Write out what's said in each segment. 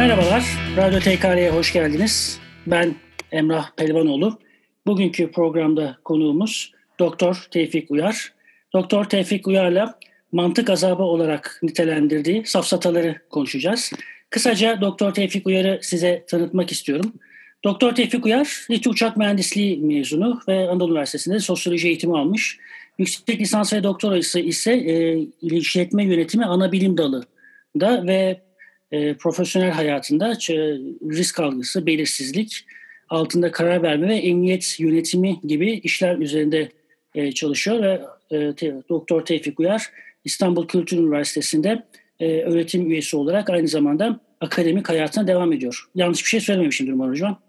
Merhabalar, Radyo TKR'ye hoş geldiniz. Ben Emrah Pelivanoğlu. Bugünkü programda konuğumuz Doktor Tevfik Uyar. Doktor Tevfik Uyar'la mantık azabı olarak nitelendirdiği safsataları konuşacağız. Kısaca Doktor Tevfik Uyar'ı size tanıtmak istiyorum. Doktor Tevfik Uyar, İTÜ Uçak Mühendisliği mezunu ve Anadolu Üniversitesi'nde sosyoloji eğitimi almış. Yüksek lisans ve doktorası ise e, işletme yönetimi ana bilim dalı da ve e, profesyonel hayatında risk algısı, belirsizlik, altında karar verme ve emniyet yönetimi gibi işler üzerinde e, çalışıyor ve e, te, Doktor Tevfik Uyar İstanbul Kültür Üniversitesi'nde e, öğretim üyesi olarak aynı zamanda akademik hayatına devam ediyor. Yanlış bir şey söylememişimdir umarım hocam.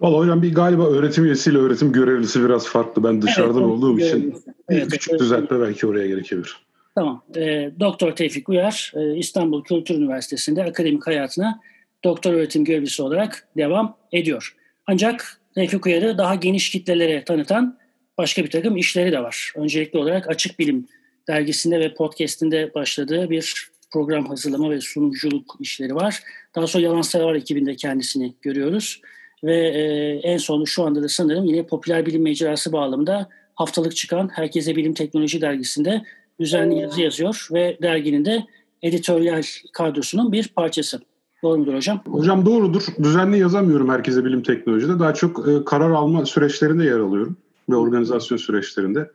Valla hocam bir galiba öğretim üyesiyle öğretim görevlisi biraz farklı. Ben dışarıdan evet, olduğum için evet, küçük evet, düzeltme belki oraya gerekebilir. Tamam. E, Doktor Tevfik Uyar e, İstanbul Kültür Üniversitesi'nde akademik hayatına doktor öğretim görevlisi olarak devam ediyor. Ancak Tevfik Uyar'ı daha geniş kitlelere tanıtan başka bir takım işleri de var. Öncelikli olarak Açık Bilim dergisinde ve podcastinde başladığı bir program hazırlama ve sunuculuk işleri var. Daha sonra Yalan Sayar ekibinde kendisini görüyoruz. Ve e, en son şu anda da sanırım yine popüler bilim mecrası bağlamında haftalık çıkan Herkese Bilim Teknoloji dergisinde düzenli yazı yazıyor ve derginin de editoryal kadrosunun bir parçası. Doğru mudur hocam? Hocam doğrudur. Düzenli yazamıyorum herkese bilim teknolojide. Daha çok e, karar alma süreçlerinde yer alıyorum ve organizasyon süreçlerinde.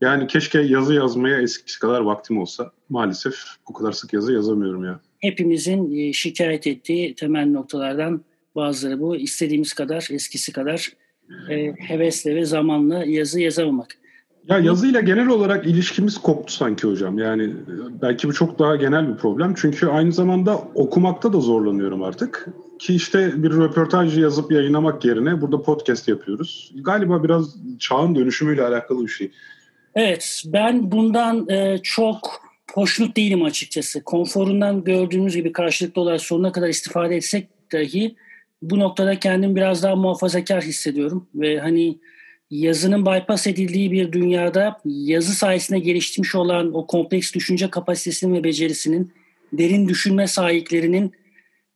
Yani keşke yazı yazmaya eskisi kadar vaktim olsa. Maalesef o kadar sık yazı yazamıyorum ya. Hepimizin e, şikayet ettiği temel noktalardan bazıları bu. İstediğimiz kadar, eskisi kadar e, hevesle ve zamanla yazı yazamamak. Ya yazıyla genel olarak ilişkimiz koptu sanki hocam. Yani e, belki bu çok daha genel bir problem. Çünkü aynı zamanda okumakta da zorlanıyorum artık. Ki işte bir röportaj yazıp yayınlamak yerine burada podcast yapıyoruz. Galiba biraz çağın dönüşümüyle alakalı bir şey. Evet, ben bundan e, çok hoşnut değilim açıkçası. Konforundan gördüğümüz gibi karşılıklı olarak sonuna kadar istifade etsek dahi bu noktada kendimi biraz daha muhafazakar hissediyorum. Ve hani yazının bypass edildiği bir dünyada yazı sayesinde geliştirmiş olan o kompleks düşünce kapasitesinin ve becerisinin derin düşünme sahiplerinin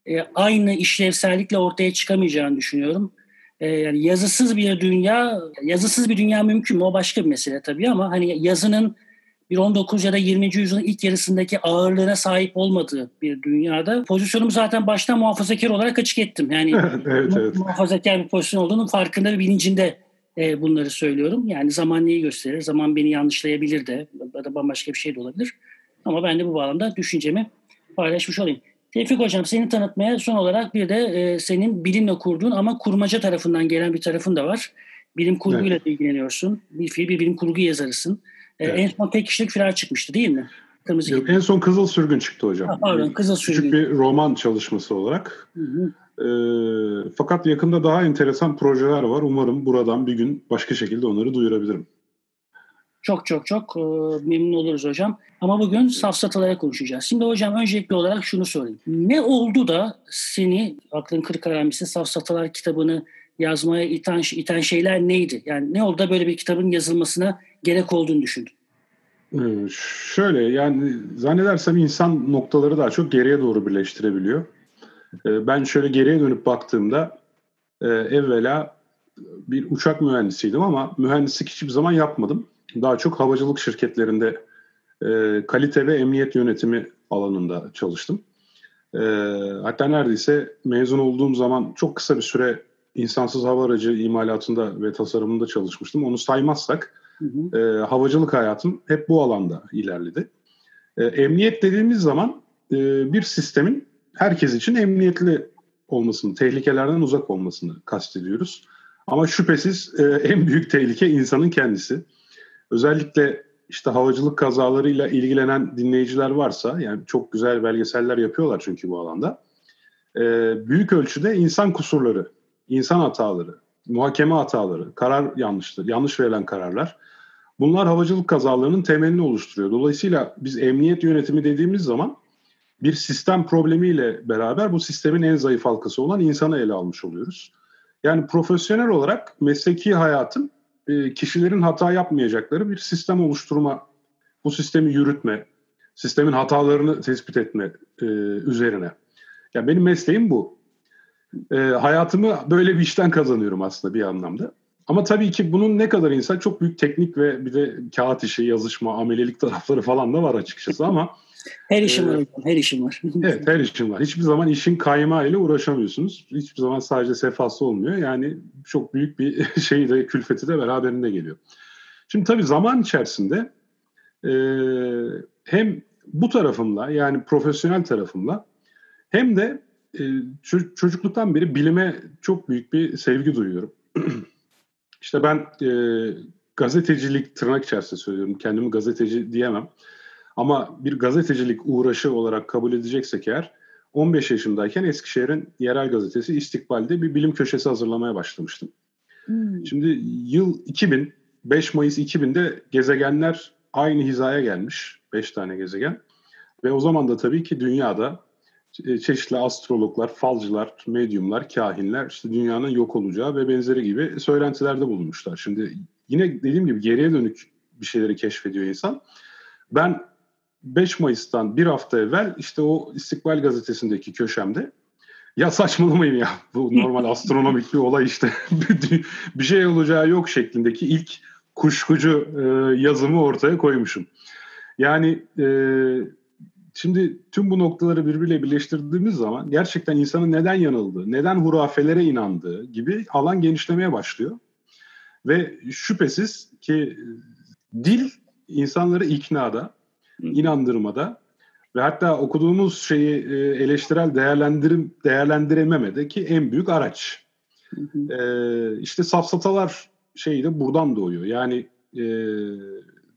e, aynı işlevsellikle ortaya çıkamayacağını düşünüyorum. E, yani yazısız bir dünya, yazısız bir dünya mümkün mü? O başka bir mesele tabii ama hani yazının bir 19 ya da 20. yüzyılın ilk yarısındaki ağırlığına sahip olmadığı bir dünyada pozisyonumu zaten baştan muhafazakar olarak açık ettim. Yani evet, evet. muhafazakar bir pozisyon olduğunun farkında ve bilincinde e, bunları söylüyorum. Yani zaman neyi gösterir? Zaman beni yanlışlayabilir de ya da bambaşka bir şey de olabilir. Ama ben de bu bağlamda düşüncemi paylaşmış olayım. Tevfik Hocam seni tanıtmaya son olarak bir de e, senin bilimle kurduğun ama kurmaca tarafından gelen bir tarafın da var. Bilim kurguyla evet. ilgileniyorsun. Bir fiil bir bilim kurgu yazarısın. E, evet. En son tek kişilik firar çıkmıştı değil mi? Kırmızı Yok, en son Kızıl Sürgün çıktı hocam. Ha, pardon Kızıl Sürgün. Küçük bir roman çalışması olarak. Hı hı. E, fakat yakında daha enteresan projeler var. Umarım buradan bir gün başka şekilde onları duyurabilirim. Çok çok çok e, memnun oluruz hocam. Ama bugün safsatalara konuşacağız. Şimdi hocam öncelikli olarak şunu sorayım. Ne oldu da seni aklın kırık aramisi safsatalar kitabını yazmaya iten, iten şeyler neydi? Yani ne oldu da böyle bir kitabın yazılmasına gerek olduğunu düşündün? Ee, şöyle yani zannedersem insan noktaları daha çok geriye doğru birleştirebiliyor. Ee, ben şöyle geriye dönüp baktığımda e, evvela bir uçak mühendisiydim ama mühendislik hiçbir zaman yapmadım. Daha çok havacılık şirketlerinde e, kalite ve emniyet yönetimi alanında çalıştım. E, hatta neredeyse mezun olduğum zaman çok kısa bir süre insansız hava aracı imalatında ve tasarımında çalışmıştım. Onu saymazsak hı hı. E, havacılık hayatım hep bu alanda ilerledi. E, emniyet dediğimiz zaman e, bir sistemin herkes için emniyetli olmasını, tehlikelerden uzak olmasını kastediyoruz. Ama şüphesiz e, en büyük tehlike insanın kendisi. Özellikle işte havacılık kazalarıyla ilgilenen dinleyiciler varsa, yani çok güzel belgeseller yapıyorlar çünkü bu alanda. E, büyük ölçüde insan kusurları, insan hataları, muhakeme hataları, karar yanlışları, yanlış verilen kararlar. Bunlar havacılık kazalarının temelini oluşturuyor. Dolayısıyla biz emniyet yönetimi dediğimiz zaman bir sistem problemiyle beraber bu sistemin en zayıf halkası olan insanı ele almış oluyoruz. Yani profesyonel olarak mesleki hayatın e, kişilerin hata yapmayacakları bir sistem oluşturma, bu sistemi yürütme, sistemin hatalarını tespit etme e, üzerine. Ya benim mesleğim bu. E, hayatımı böyle bir işten kazanıyorum aslında bir anlamda. Ama tabii ki bunun ne kadar insan çok büyük teknik ve bir de kağıt işi, yazışma, amelelik tarafları falan da var açıkçası ama her işim var her işim var. evet, her işim var. Hiçbir zaman işin kaymağı ile uğraşamıyorsunuz. Hiçbir zaman sadece sefası olmuyor. Yani çok büyük bir şeyi de külfeti de beraberinde geliyor. Şimdi tabii zaman içerisinde e, hem bu tarafımla yani profesyonel tarafımla hem de e, çocukluktan beri bilime çok büyük bir sevgi duyuyorum. İşte ben e, gazetecilik tırnak içerisinde söylüyorum. Kendimi gazeteci diyemem. Ama bir gazetecilik uğraşı olarak kabul edeceksek eğer 15 yaşındayken Eskişehir'in yerel gazetesi İstikbal'de bir bilim köşesi hazırlamaya başlamıştım. Hmm. Şimdi yıl 2000, 5 Mayıs 2000'de gezegenler aynı hizaya gelmiş. 5 tane gezegen. Ve o zaman da tabii ki dünyada e, çeşitli astrologlar, falcılar, medyumlar, kahinler işte dünyanın yok olacağı ve benzeri gibi söylentilerde bulunmuşlar. Şimdi yine dediğim gibi geriye dönük bir şeyleri keşfediyor insan. Ben 5 Mayıs'tan bir hafta evvel işte o İstikbal Gazetesi'ndeki köşemde ya saçmalamayın ya bu normal astronomik bir olay işte bir şey olacağı yok şeklindeki ilk kuşkucu e, yazımı ortaya koymuşum. Yani e, Şimdi tüm bu noktaları birbiriyle birleştirdiğimiz zaman gerçekten insanın neden yanıldığı, neden hurafelere inandığı gibi alan genişlemeye başlıyor. Ve şüphesiz ki dil insanları iknada, inandırmada ve hatta okuduğumuz şeyi e, eleştirel değerlendirim değerlendirememede ki en büyük araç. Ee, işte safsatalar şeyi de buradan doğuyor. Yani e,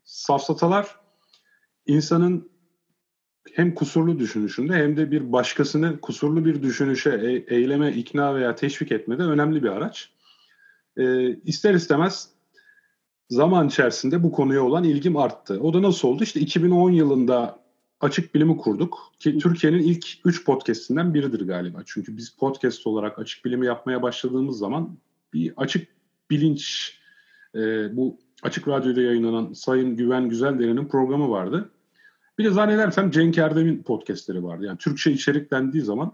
safsatalar insanın hem kusurlu düşünüşünde hem de bir başkasını kusurlu bir düşünüşe, e- eyleme, ikna veya teşvik etmede önemli bir araç. E, ister istemez zaman içerisinde bu konuya olan ilgim arttı. O da nasıl oldu? İşte 2010 yılında Açık Bilim'i kurduk ki Türkiye'nin ilk 3 podcastinden biridir galiba. Çünkü biz podcast olarak Açık Bilim'i yapmaya başladığımız zaman bir açık bilinç, e, bu Açık Radyo'da yayınlanan Sayın Güven Güzeldere'nin programı vardı. Bir de zannedersem Cenk Erdem'in podcastleri vardı. Yani Türkçe içerik dendiği zaman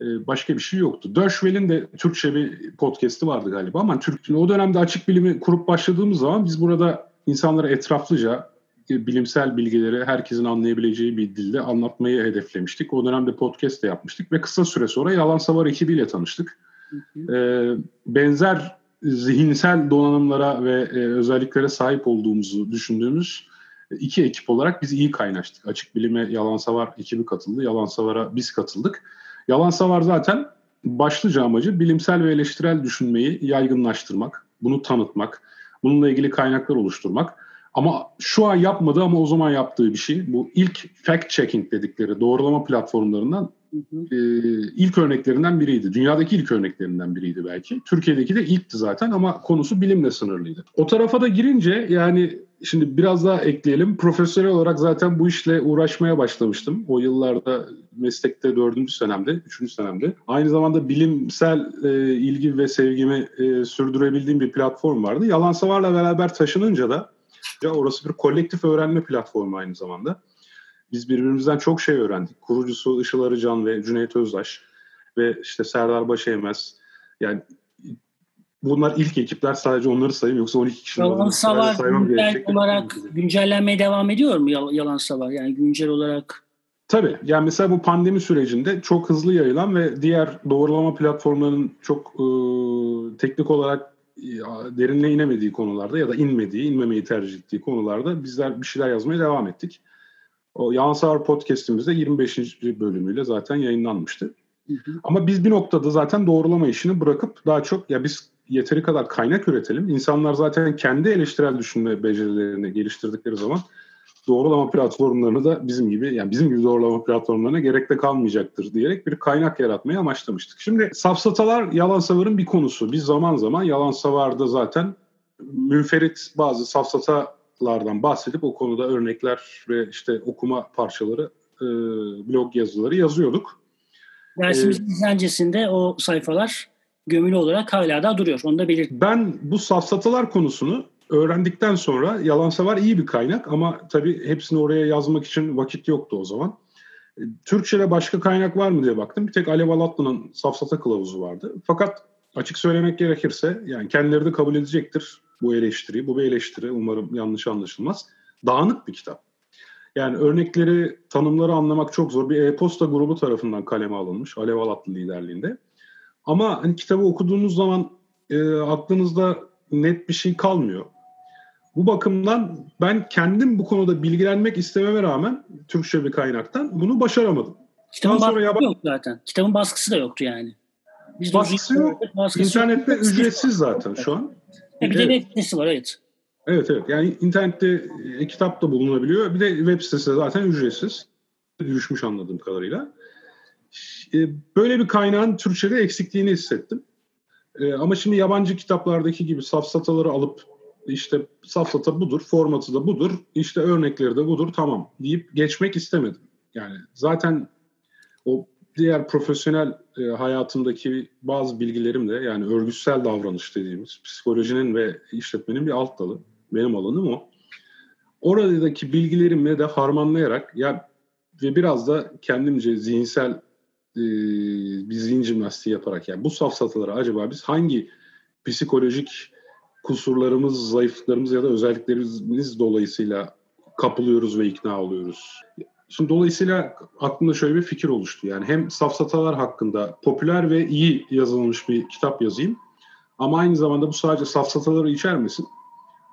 başka bir şey yoktu. Dörşvel'in de Türkçe bir podcast'i vardı galiba ama Türk, o dönemde açık bilimi kurup başladığımız zaman biz burada insanlara etraflıca e, bilimsel bilgileri herkesin anlayabileceği bir dilde anlatmayı hedeflemiştik. O dönemde podcast de yapmıştık ve kısa süre sonra Yalan Savar ekibiyle tanıştık. Hı hı. Ee, benzer zihinsel donanımlara ve e, özelliklere sahip olduğumuzu düşündüğümüz iki ekip olarak biz iyi kaynaştık. Açık Bilime Yalan Savar ekibi katıldı. Yalan Savar'a biz katıldık. Yalan Savar zaten başlıca amacı bilimsel ve eleştirel düşünmeyi yaygınlaştırmak, bunu tanıtmak, bununla ilgili kaynaklar oluşturmak. Ama şu an yapmadığı ama o zaman yaptığı bir şey. Bu ilk fact checking dedikleri doğrulama platformlarından e, ilk örneklerinden biriydi. Dünyadaki ilk örneklerinden biriydi belki. Türkiye'deki de ilkti zaten ama konusu bilimle sınırlıydı. O tarafa da girince yani Şimdi biraz daha ekleyelim. Profesyonel olarak zaten bu işle uğraşmaya başlamıştım. O yıllarda meslekte dördüncü senemde, üçüncü senemde. Aynı zamanda bilimsel e, ilgi ve sevgimi e, sürdürebildiğim bir platform vardı. Yalan Savar'la beraber taşınınca da ya orası bir kolektif öğrenme platformu aynı zamanda. Biz birbirimizden çok şey öğrendik. Kurucusu Işıl Arıcan ve Cüneyt Özdaş ve işte Serdar Başeymez. Yani bunlar ilk ekipler sadece onları sayayım yoksa 12 kişinin Yalan Savar güncel olarak güncellenmeye devam ediyor mu Yalan Savar? Yani güncel olarak Tabii. Yani mesela bu pandemi sürecinde çok hızlı yayılan ve diğer doğrulama platformlarının çok e, teknik olarak derinle inemediği konularda ya da inmediği, inmemeyi tercih ettiği konularda bizler bir şeyler yazmaya devam ettik. O Yalan Savar podcast'imizde 25. bölümüyle zaten yayınlanmıştı. Hı hı. Ama biz bir noktada zaten doğrulama işini bırakıp daha çok ya biz yeteri kadar kaynak üretelim. İnsanlar zaten kendi eleştirel düşünme becerilerini geliştirdikleri zaman doğrulama platformlarını da bizim gibi yani bizim gibi doğrulama platformlarına gerek de kalmayacaktır diyerek bir kaynak yaratmayı amaçlamıştık. Şimdi safsatalar yalan savarın bir konusu. Biz zaman zaman yalan savarda zaten münferit bazı safsatalardan bahsedip o konuda örnekler ve işte okuma parçaları e, blog yazıları yazıyorduk. Dersimizin ee, o sayfalar gömülü olarak hala da duruyor. Onu da belirt. Ben bu safsatalar konusunu öğrendikten sonra yalan savar iyi bir kaynak ama tabii hepsini oraya yazmak için vakit yoktu o zaman. Türkçe'de başka kaynak var mı diye baktım. Bir tek Alev Alatlı'nın safsata kılavuzu vardı. Fakat açık söylemek gerekirse yani kendileri de kabul edecektir bu eleştiriyi. Bu bir eleştiri umarım yanlış anlaşılmaz. Dağınık bir kitap. Yani örnekleri, tanımları anlamak çok zor. Bir e-posta grubu tarafından kaleme alınmış. Alev Alatlı liderliğinde. Ama hani kitabı okuduğunuz zaman e, aklınızda net bir şey kalmıyor. Bu bakımdan ben kendim bu konuda bilgilenmek istememe rağmen Türkçe bir kaynaktan bunu başaramadım. Kitabın Daha baskısı yaba- yok zaten. Kitabın baskısı da yoktu yani. Biz baskısı yok. Baskısı İnternette yok. ücretsiz zaten şu an. E bir de web sitesi var evet. Evet evet. Yani internette e, kitap da bulunabiliyor. Bir de web sitesi de zaten ücretsiz. Düşmüş anladığım kadarıyla. E, böyle bir kaynağın Türkçe'de eksikliğini hissettim. E, ama şimdi yabancı kitaplardaki gibi safsataları alıp işte safsata budur, formatı da budur, işte örnekleri de budur, tamam deyip geçmek istemedim. Yani zaten o diğer profesyonel e, hayatımdaki bazı bilgilerim de yani örgütsel davranış dediğimiz psikolojinin ve işletmenin bir alt dalı. Benim alanım o. Oradaki bilgilerimi de harmanlayarak ya ve biraz da kendimce zihinsel e, bir zihin jimnastiği yaparak yani bu safsatalara acaba biz hangi psikolojik kusurlarımız, zayıflıklarımız ya da özelliklerimiz dolayısıyla kapılıyoruz ve ikna oluyoruz. Şimdi dolayısıyla aklımda şöyle bir fikir oluştu. Yani hem safsatalar hakkında popüler ve iyi yazılmış bir kitap yazayım. Ama aynı zamanda bu sadece safsataları içermesin.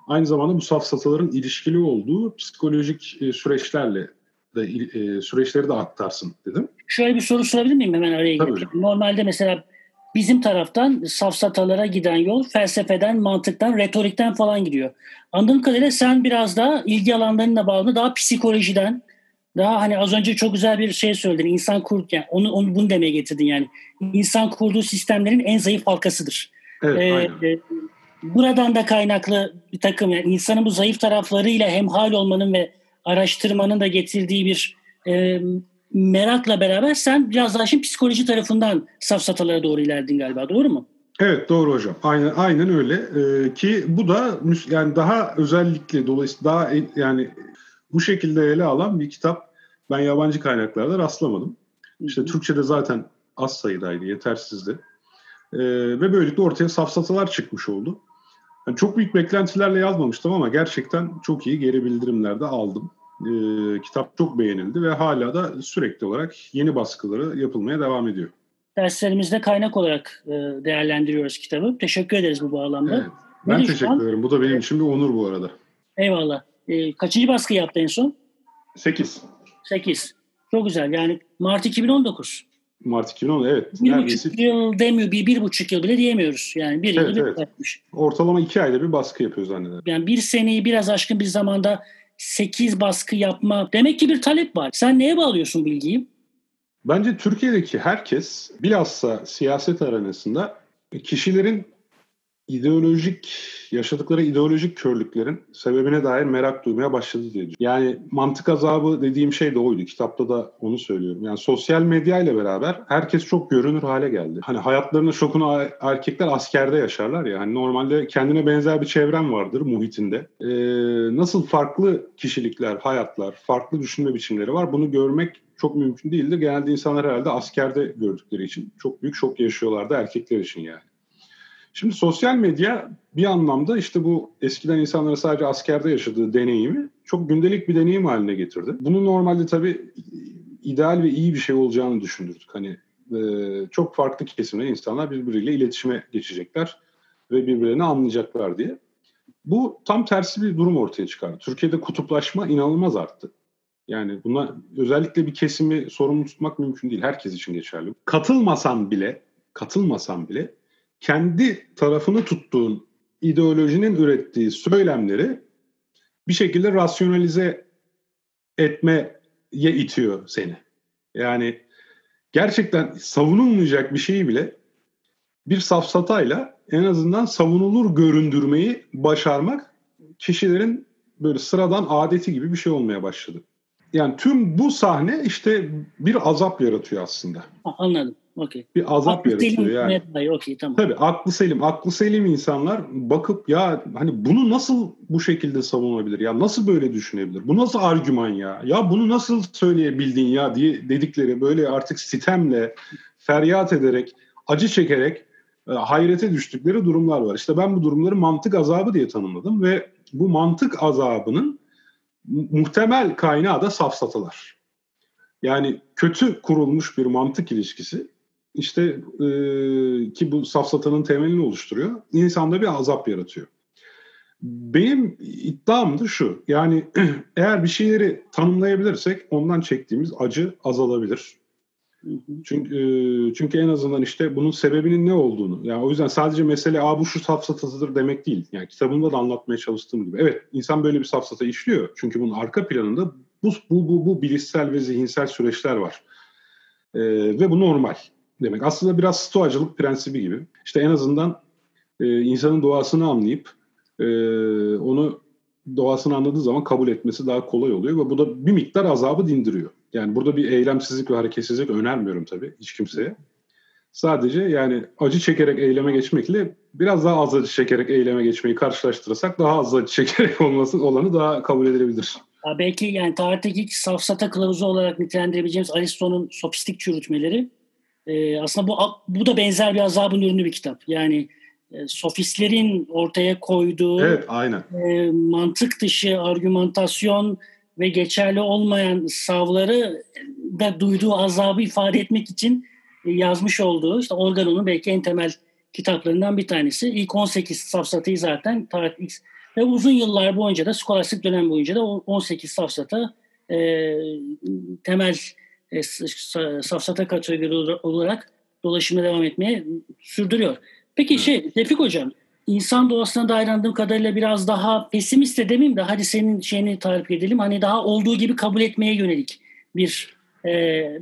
Aynı zamanda bu safsataların ilişkili olduğu psikolojik e, süreçlerle de e, süreçleri de aktarsın dedim. Şöyle bir soru sorabilir miyim hemen araya girip? Normalde mesela bizim taraftan safsatalara giden yol felsefeden, mantıktan, retorikten falan gidiyor. Anladığım kadarıyla sen biraz daha ilgi alanlarına bağlı daha psikolojiden, daha hani az önce çok güzel bir şey söyledin. İnsan kur yani onu, onu bunu demeye getirdin yani. İnsan kurduğu sistemlerin en zayıf halkasıdır. Evet, ee, aynen. E, buradan da kaynaklı bir takım yani insanın bu zayıf taraflarıyla hemhal olmanın ve araştırmanın da getirdiği bir e, merakla beraber sen biraz daha şimdi psikoloji tarafından safsatalara doğru ilerledin galiba doğru mu? Evet doğru hocam. Aynen aynen öyle ee, ki bu da yani daha özellikle dolayısıyla daha yani bu şekilde ele alan bir kitap ben yabancı kaynaklarda rastlamadım. İşte Türkçe'de zaten az sayıdaydı, yetersizdi. Ee, ve böylelikle ortaya safsatalar çıkmış oldu. Yani çok büyük beklentilerle yazmamıştım ama gerçekten çok iyi geri bildirimler de aldım e, kitap çok beğenildi ve hala da sürekli olarak yeni baskıları yapılmaya devam ediyor. Derslerimizde kaynak olarak e, değerlendiriyoruz kitabı. Teşekkür ederiz bu bağlamda. Evet. Ben teşekkür ederim. Bu da benim için bir onur bu arada. Eyvallah. E, kaçıncı baskı yaptı en son? 8. 8. Çok güzel. Yani Mart 2019. Mart 2010 evet. Bir neredeyse... buçuk yıl demiyor, bir, bir buçuk yıl bile diyemiyoruz. Yani bir evet, yıl evet. yapmış. Ortalama iki ayda bir baskı yapıyor zannederim. Yani bir seneyi biraz aşkın bir zamanda 8 baskı yapma. Demek ki bir talep var. Sen neye bağlıyorsun bilgiyi? Bence Türkiye'deki herkes bilhassa siyaset arenasında kişilerin ideolojik yaşadıkları ideolojik körlüklerin sebebine dair merak duymaya başladı diye düşünüyorum. Yani mantık azabı dediğim şey de oydu. Kitapta da onu söylüyorum. Yani sosyal medya ile beraber herkes çok görünür hale geldi. Hani hayatlarının şokunu erkekler askerde yaşarlar ya. Hani normalde kendine benzer bir çevrem vardır muhitinde. Ee, nasıl farklı kişilikler, hayatlar, farklı düşünme biçimleri var. Bunu görmek çok mümkün değildir. Genelde insanlar herhalde askerde gördükleri için çok büyük şok yaşıyorlardı erkekler için yani. Şimdi sosyal medya bir anlamda işte bu eskiden insanların sadece askerde yaşadığı deneyimi çok gündelik bir deneyim haline getirdi. Bunu normalde tabii ideal ve iyi bir şey olacağını düşündürdük. Hani e, çok farklı kesimde insanlar birbiriyle iletişime geçecekler ve birbirlerini anlayacaklar diye. Bu tam tersi bir durum ortaya çıkardı. Türkiye'de kutuplaşma inanılmaz arttı. Yani buna özellikle bir kesimi sorumlu tutmak mümkün değil. Herkes için geçerli. Katılmasan bile, katılmasan bile kendi tarafını tuttuğun ideolojinin ürettiği söylemleri bir şekilde rasyonalize etmeye itiyor seni. Yani gerçekten savunulmayacak bir şeyi bile bir safsatayla en azından savunulur göründürmeyi başarmak kişilerin böyle sıradan adeti gibi bir şey olmaya başladı. Yani tüm bu sahne işte bir azap yaratıyor aslında. Anladım. Okay. Bir azap aklı yaratıyor yani. Hayır, okay, tamam. Tabii aklı selim, aklı selim insanlar bakıp ya hani bunu nasıl bu şekilde savunabilir? Ya nasıl böyle düşünebilir? Bu nasıl argüman ya? Ya bunu nasıl söyleyebildin ya diye dedikleri böyle artık sitemle, feryat ederek, acı çekerek e, hayrete düştükleri durumlar var. İşte ben bu durumları mantık azabı diye tanımladım ve bu mantık azabının muhtemel kaynağı da safsatalar. Yani kötü kurulmuş bir mantık ilişkisi işte e, ki bu safsatanın temelini oluşturuyor. İnsanda bir azap yaratıyor. Benim iddiam da şu. Yani eğer bir şeyleri tanımlayabilirsek ondan çektiğimiz acı azalabilir. Çünkü e, çünkü en azından işte bunun sebebinin ne olduğunu. Yani o yüzden sadece mesele "Aa bu şu safsatasıdır" demek değil. Yani kitabımda da anlatmaya çalıştığım gibi. Evet, insan böyle bir safsata işliyor. Çünkü bunun arka planında bu bu bu, bu bilişsel ve zihinsel süreçler var. Ee, ve bu normal demek. Aslında biraz stoacılık prensibi gibi. İşte en azından e, insanın doğasını anlayıp e, onu doğasını anladığı zaman kabul etmesi daha kolay oluyor ve bu da bir miktar azabı dindiriyor. Yani burada bir eylemsizlik ve hareketsizlik önermiyorum tabii hiç kimseye. Sadece yani acı çekerek eyleme geçmekle biraz daha az acı çekerek eyleme geçmeyi karşılaştırırsak daha az acı çekerek olması olanı daha kabul edilebilir. Belki yani tarihteki safsata kılavuzu olarak nitelendirebileceğimiz Aristo'nun sopistik çürütmeleri e, aslında bu bu da benzer bir azabın ürünü bir kitap. Yani e, sofistlerin ortaya koyduğu evet, aynen. E, mantık dışı argümantasyon ve geçerli olmayan savları da duyduğu azabı ifade etmek için e, yazmış olduğu işte Organo'nun belki en temel kitaplarından bir tanesi. İlk 18 safsatayı zaten tarih X ve uzun yıllar boyunca da skolastik dönem boyunca da 18 safsata e, temel e, safsata kategori olarak dolaşımına devam etmeye sürdürüyor. Peki evet. şey Tevfik Hocam insan doğasına dair anladığım kadarıyla biraz daha pesimist de demeyeyim de hadi senin şeyini tarif edelim. Hani daha olduğu gibi kabul etmeye yönelik bir e,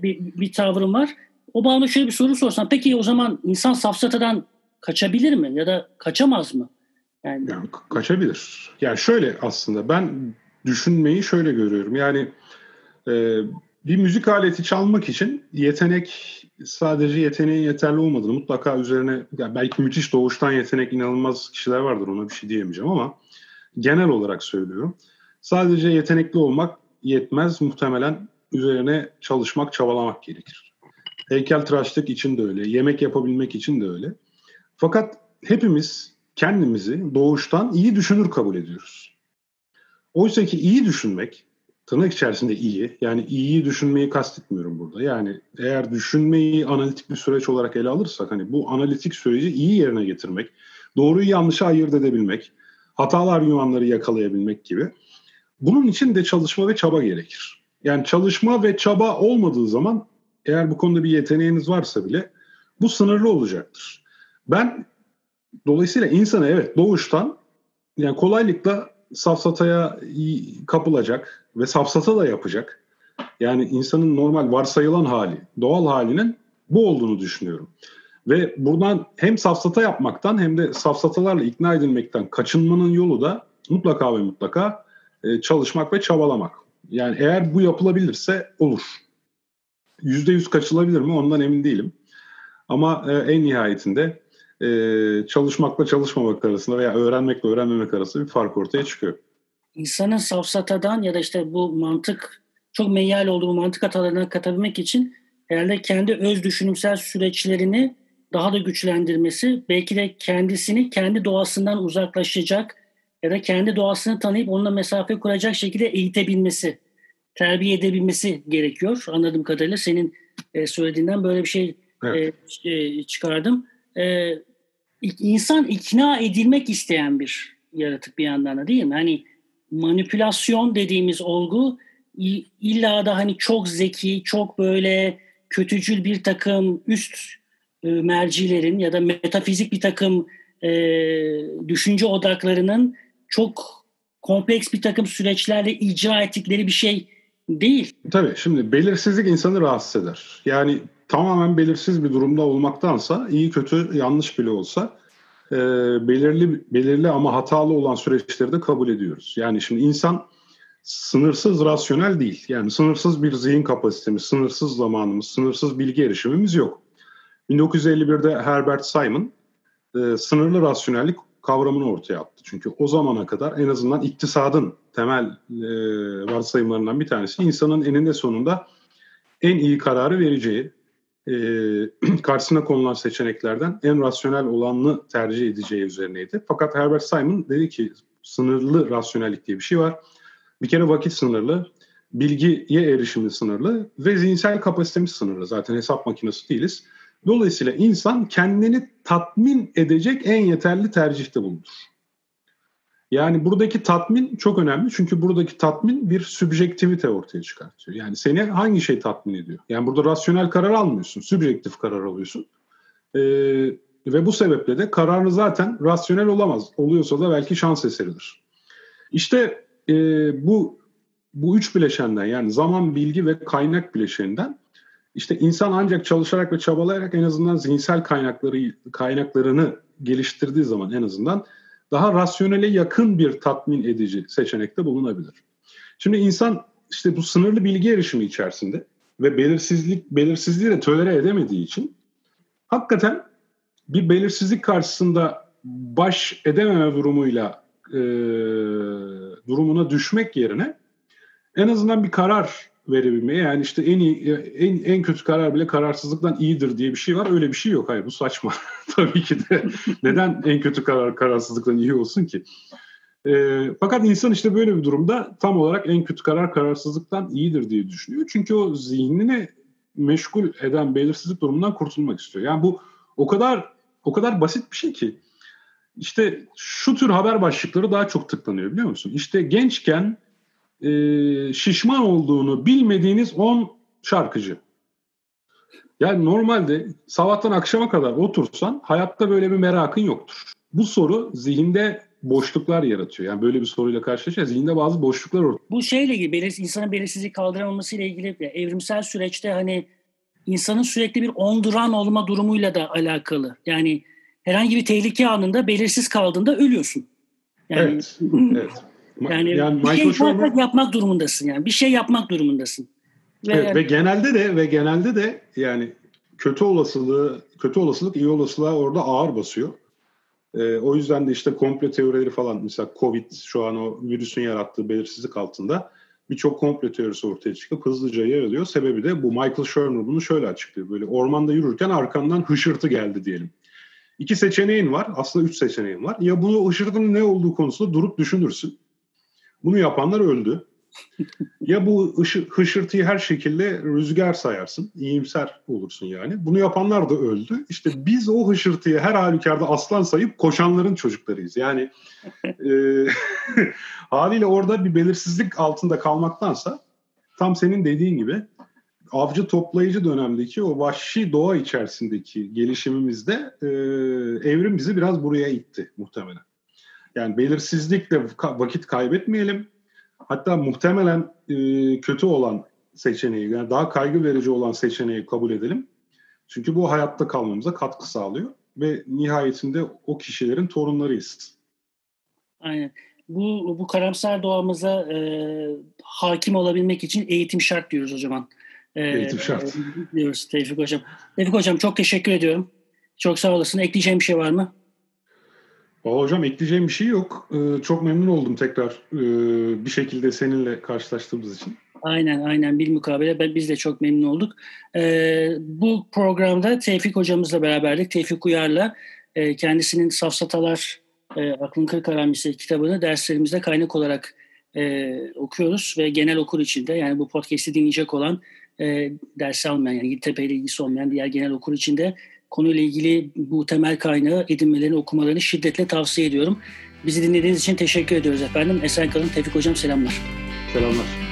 bir, bir tavrım var. O bağlamda şöyle bir soru sorsam. Peki o zaman insan safsatadan kaçabilir mi? Ya da kaçamaz mı? Yani, yani kaçabilir. Yani şöyle aslında ben düşünmeyi şöyle görüyorum. Yani e, bir müzik aleti çalmak için yetenek sadece yeteneğin yeterli olmadığını mutlaka üzerine yani belki müthiş doğuştan yetenek inanılmaz kişiler vardır ona bir şey diyemeyeceğim ama genel olarak söylüyorum. Sadece yetenekli olmak yetmez muhtemelen üzerine çalışmak, çabalamak gerekir. Heykel tıraşlık için de öyle, yemek yapabilmek için de öyle. Fakat hepimiz kendimizi doğuştan iyi düşünür kabul ediyoruz. Oysa ki iyi düşünmek, tırnak içerisinde iyi. Yani iyiyi düşünmeyi kastetmiyorum burada. Yani eğer düşünmeyi analitik bir süreç olarak ele alırsak hani bu analitik süreci iyi yerine getirmek, doğruyu yanlışı ayırt edebilmek, hatalı argümanları yakalayabilmek gibi. Bunun için de çalışma ve çaba gerekir. Yani çalışma ve çaba olmadığı zaman eğer bu konuda bir yeteneğiniz varsa bile bu sınırlı olacaktır. Ben dolayısıyla insana evet doğuştan yani kolaylıkla safsataya kapılacak ve safsata da yapacak. Yani insanın normal varsayılan hali, doğal halinin bu olduğunu düşünüyorum. Ve buradan hem safsata yapmaktan hem de safsatalarla ikna edilmekten kaçınmanın yolu da mutlaka ve mutlaka e, çalışmak ve çabalamak. Yani eğer bu yapılabilirse olur. Yüzde yüz kaçılabilir mi ondan emin değilim. Ama e, en nihayetinde e, çalışmakla çalışmamak arasında veya öğrenmekle öğrenmemek arasında bir fark ortaya çıkıyor. İnsanın safsatadan ya da işte bu mantık çok meyyal olduğu mantık hatalarına katabilmek için herhalde kendi öz düşünümsel süreçlerini daha da güçlendirmesi, belki de kendisini kendi doğasından uzaklaşacak ya da kendi doğasını tanıyıp onunla mesafe kuracak şekilde eğitebilmesi, terbiye edebilmesi gerekiyor. Anladığım kadarıyla senin e, söylediğinden böyle bir şey evet. e, çıkardım e, insan ikna edilmek isteyen bir yaratık bir yandan da değil mi? Hani manipülasyon dediğimiz olgu illa da hani çok zeki, çok böyle kötücül bir takım üst e, mercilerin ya da metafizik bir takım e, düşünce odaklarının çok kompleks bir takım süreçlerle icra ettikleri bir şey değil. Tabii şimdi belirsizlik insanı rahatsız eder. Yani tamamen belirsiz bir durumda olmaktansa iyi kötü yanlış bile olsa e, belirli belirli ama hatalı olan süreçleri de kabul ediyoruz. Yani şimdi insan sınırsız rasyonel değil. Yani sınırsız bir zihin kapasitemiz, sınırsız zamanımız, sınırsız bilgi erişimimiz yok. 1951'de Herbert Simon e, sınırlı rasyonellik kavramını ortaya attı. Çünkü o zamana kadar en azından iktisadın temel e, varsayımlarından bir tanesi insanın eninde sonunda en iyi kararı vereceği, e, karşısına konulan seçeneklerden en rasyonel olanını tercih edeceği üzerineydi. Fakat Herbert Simon dedi ki sınırlı rasyonellik diye bir şey var. Bir kere vakit sınırlı, bilgiye erişimi sınırlı ve zihinsel kapasitemiz sınırlı. Zaten hesap makinesi değiliz. Dolayısıyla insan kendini tatmin edecek en yeterli tercihte bulunur. Yani buradaki tatmin çok önemli çünkü buradaki tatmin bir sübjektivite ortaya çıkartıyor. Yani seni hangi şey tatmin ediyor? Yani burada rasyonel karar almıyorsun, sübjektif karar alıyorsun. Ee, ve bu sebeple de kararını zaten rasyonel olamaz. Oluyorsa da belki şans eseridir. İşte e, bu bu üç bileşenden yani zaman, bilgi ve kaynak bileşeninden işte insan ancak çalışarak ve çabalayarak en azından zihinsel kaynakları kaynaklarını geliştirdiği zaman en azından daha rasyonele yakın bir tatmin edici seçenekte bulunabilir. Şimdi insan işte bu sınırlı bilgi erişimi içerisinde ve belirsizlik belirsizliği de tölere edemediği için hakikaten bir belirsizlik karşısında baş edememe durumuyla e, durumuna düşmek yerine en azından bir karar verebilmeye yani işte en iyi en en kötü karar bile kararsızlıktan iyidir diye bir şey var. Öyle bir şey yok. Hayır bu saçma. Tabii ki de neden en kötü karar kararsızlıktan iyi olsun ki? E, fakat insan işte böyle bir durumda tam olarak en kötü karar kararsızlıktan iyidir diye düşünüyor. Çünkü o zihnini meşgul eden belirsizlik durumundan kurtulmak istiyor. Yani bu o kadar o kadar basit bir şey ki. İşte şu tür haber başlıkları daha çok tıklanıyor biliyor musun? İşte gençken e, şişman olduğunu bilmediğiniz 10 şarkıcı. Yani normalde sabahtan akşama kadar otursan hayatta böyle bir merakın yoktur. Bu soru zihinde boşluklar yaratıyor. Yani böyle bir soruyla karşılaşınca zihinde bazı boşluklar ortaya. Bu şeyle ilgili belir, insanın belirsizlik kaldıramaması ile ilgili evrimsel süreçte hani insanın sürekli bir onduran olma durumuyla da alakalı. Yani herhangi bir tehlike anında belirsiz kaldığında ölüyorsun. Yani, evet. evet. Yani, yani bir şey Schumer, yapmak durumundasın yani. Bir şey yapmak durumundasın. Ve, evet, ve genelde de ve genelde de yani kötü olasılığı kötü olasılık iyi olasılığa orada ağır basıyor. Ee, o yüzden de işte komple teorileri falan mesela Covid şu an o virüsün yarattığı belirsizlik altında birçok komple teorisi ortaya çıkıp hızlıca yayılıyor. Sebebi de bu Michael Shermer bunu şöyle açıklıyor. Böyle ormanda yürürken arkandan hışırtı geldi diyelim. İki seçeneğin var. Aslında üç seçeneğin var. Ya bunu hışırtının ne olduğu konusunda durup düşünürsün. Bunu yapanlar öldü. ya bu ışı, hışırtıyı her şekilde rüzgar sayarsın, iyimser olursun yani. Bunu yapanlar da öldü. İşte biz o hışırtıyı her halükarda aslan sayıp koşanların çocuklarıyız. Yani e, haliyle orada bir belirsizlik altında kalmaktansa tam senin dediğin gibi avcı toplayıcı dönemdeki o vahşi doğa içerisindeki gelişimimizde e, evrim bizi biraz buraya itti muhtemelen. Yani belirsizlikle vakit kaybetmeyelim. Hatta muhtemelen e, kötü olan seçeneği, yani daha kaygı verici olan seçeneği kabul edelim. Çünkü bu hayatta kalmamıza katkı sağlıyor ve nihayetinde o kişilerin torunlarıyız. Aynen. Bu bu karamsar doğamıza e, hakim olabilmek için eğitim şart diyoruz o zaman. E, eğitim şart. E, diyoruz Tevfik Hocam. Tevfik Hocam çok teşekkür ediyorum. Çok sağ olasın. Ekleyeceğim bir şey var mı? Valla hocam ekleyeceğim bir şey yok. Ee, çok memnun oldum tekrar e, bir şekilde seninle karşılaştığımız için. Aynen aynen bir mukabele ben, biz de çok memnun olduk. Ee, bu programda Tevfik hocamızla beraberdik. Tevfik Uyar'la e, kendisinin Safsatalar e, Aklın Kırk Aramisi kitabını derslerimizde kaynak olarak okuyoruz ve genel okur içinde yani bu podcast'i dinleyecek olan e, ders almayan yani Gültepe ile ilgisi olmayan diğer genel okur içinde konuyla ilgili bu temel kaynağı edinmelerini, okumalarını şiddetle tavsiye ediyorum. Bizi dinlediğiniz için teşekkür ediyoruz efendim. Esen kalın. Tevfik Hocam selamlar. Selamlar.